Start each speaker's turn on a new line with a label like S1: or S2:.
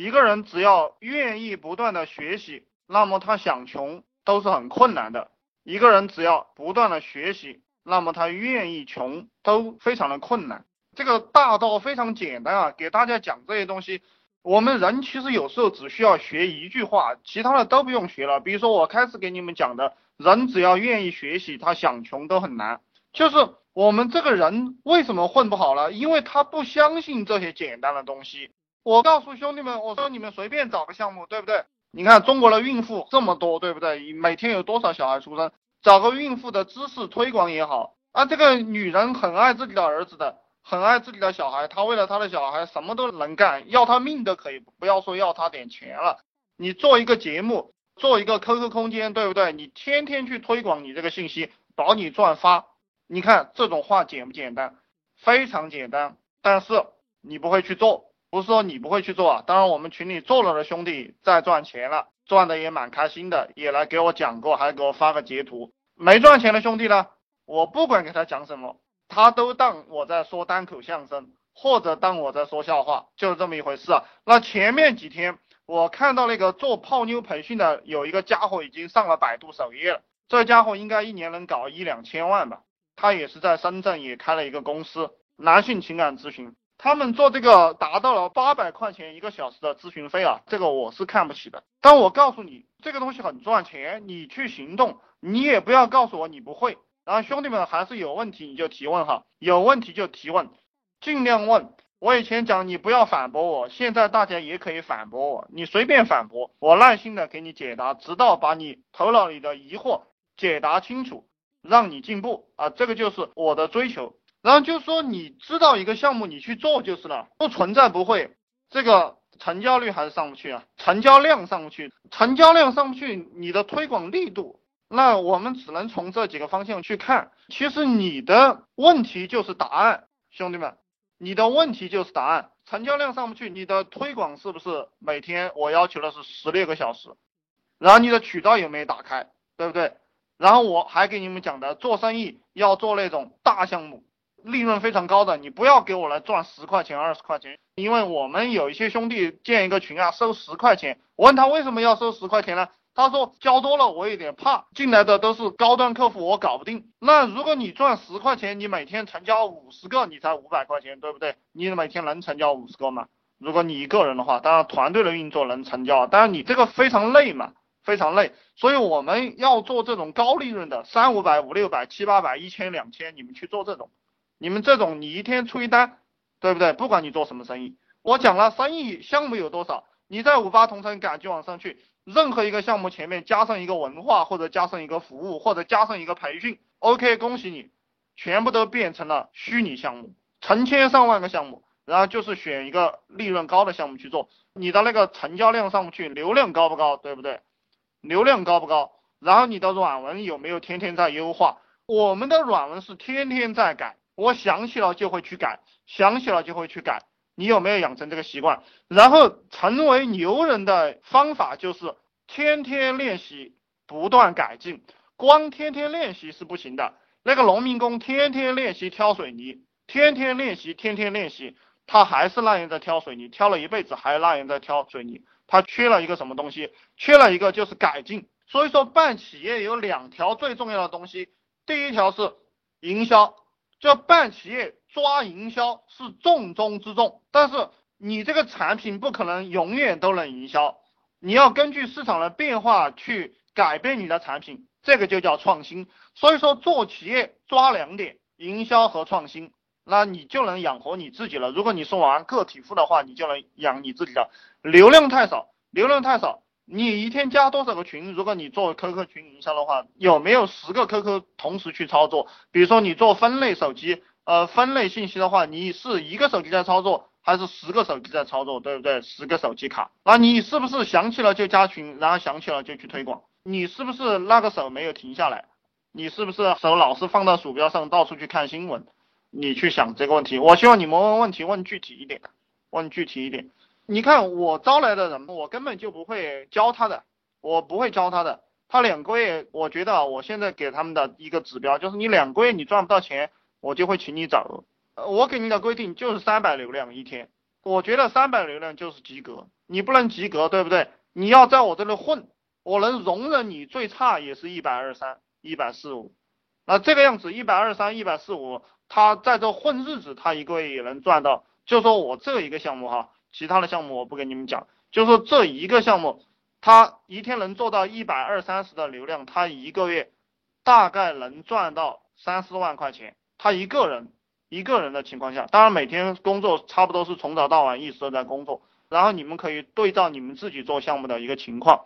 S1: 一个人只要愿意不断的学习，那么他想穷都是很困难的。一个人只要不断的学习，那么他愿意穷都非常的困难。这个大道非常简单啊，给大家讲这些东西。我们人其实有时候只需要学一句话，其他的都不用学了。比如说我开始给你们讲的，人只要愿意学习，他想穷都很难。就是我们这个人为什么混不好了？因为他不相信这些简单的东西。我告诉兄弟们，我说你们随便找个项目，对不对？你看中国的孕妇这么多，对不对？每天有多少小孩出生？找个孕妇的知识推广也好啊。这个女人很爱自己的儿子的。很爱自己的小孩，她为了她的小孩什么都能干，要她命都可以，不要说要她点钱了。你做一个节目，做一个 QQ 空间，对不对？你天天去推广你这个信息，保你转发。你看这种话简不简单？非常简单，但是你不会去做，不是说你不会去做啊。当然我们群里做了的兄弟在赚钱了，赚的也蛮开心的，也来给我讲过，还给我发个截图。没赚钱的兄弟呢，我不管给他讲什么。他都当我在说单口相声，或者当我在说笑话，就是这么一回事啊。那前面几天我看到那个做泡妞培训的有一个家伙已经上了百度首页了，这家伙应该一年能搞一两千万吧。他也是在深圳也开了一个公司，男性情感咨询，他们做这个达到了八百块钱一个小时的咨询费啊，这个我是看不起的。但我告诉你，这个东西很赚钱，你去行动，你也不要告诉我你不会。然后兄弟们还是有问题你就提问哈，有问题就提问，尽量问。我以前讲你不要反驳我，现在大家也可以反驳我，你随便反驳，我耐心的给你解答，直到把你头脑里的疑惑解答清楚，让你进步啊，这个就是我的追求。然后就说你知道一个项目你去做就是了，不存在不会，这个成交率还是上不去啊，成交量上不去，成交量上不去，你的推广力度。那我们只能从这几个方向去看，其实你的问题就是答案，兄弟们，你的问题就是答案，成交量上不去，你的推广是不是每天我要求的是十六个小时，然后你的渠道有没有打开，对不对？然后我还给你们讲的，做生意要做那种大项目，利润非常高的，你不要给我来赚十块钱、二十块钱，因为我们有一些兄弟建一个群啊，收十块钱，我问他为什么要收十块钱呢？他说交多了我有点怕，进来的都是高端客户，我搞不定。那如果你赚十块钱，你每天成交五十个，你才五百块钱，对不对？你每天能成交五十个吗？如果你一个人的话，当然团队的运作能成交，但是你这个非常累嘛，非常累。所以我们要做这种高利润的，三五百、五六百、七八百、一千、两千，你们去做这种。你们这种你一天出一单，对不对？不管你做什么生意，我讲了，生意项目有多少，你在五八同城赶就往上去。任何一个项目前面加上一个文化，或者加上一个服务，或者加上一个培训，OK，恭喜你，全部都变成了虚拟项目，成千上万个项目，然后就是选一个利润高的项目去做，你的那个成交量上不去，流量高不高，对不对？流量高不高？然后你的软文有没有天天在优化？我们的软文是天天在改，我想起了就会去改，想起了就会去改。你有没有养成这个习惯？然后成为牛人的方法就是天天练习，不断改进。光天天练习是不行的。那个农民工天天练习挑水泥，天天练习，天天练习，他还是那样在挑水泥，挑了一辈子还那样在挑水泥。他缺了一个什么东西？缺了一个就是改进。所以说办企业有两条最重要的东西，第一条是营销，就办企业。抓营销是重中之重，但是你这个产品不可能永远都能营销，你要根据市场的变化去改变你的产品，这个就叫创新。所以说做企业抓两点，营销和创新，那你就能养活你自己了。如果你是玩个体户的话，你就能养你自己的。流量太少，流量太少，你一天加多少个群？如果你做 QQ 群营销的话，有没有十个 QQ 同时去操作？比如说你做分类手机。呃，分类信息的话，你是一个手机在操作，还是十个手机在操作，对不对？十个手机卡，那你是不是想起了就加群，然后想起了就去推广？你是不是那个手没有停下来？你是不是手老是放到鼠标上，到处去看新闻？你去想这个问题。我希望你们问问题问具体一点，问具体一点。你看我招来的人，我根本就不会教他的，我不会教他的。他两个月，我觉得我现在给他们的一个指标就是，你两个月你赚不到钱。我就会请你走，我给你的规定就是三百流量一天，我觉得三百流量就是及格，你不能及格，对不对？你要在我这里混，我能容忍你最差也是一百二三、一百四五。那这个样子，一百二三、一百四五，他在这混日子，他一个月也能赚到。就说我这一个项目哈，其他的项目我不跟你们讲，就说这一个项目，他一天能做到一百二三十的流量，他一个月大概能赚到三四万块钱，他一个人。一个人的情况下，当然每天工作差不多是从早到晚一直都在工作，然后你们可以对照你们自己做项目的一个情况，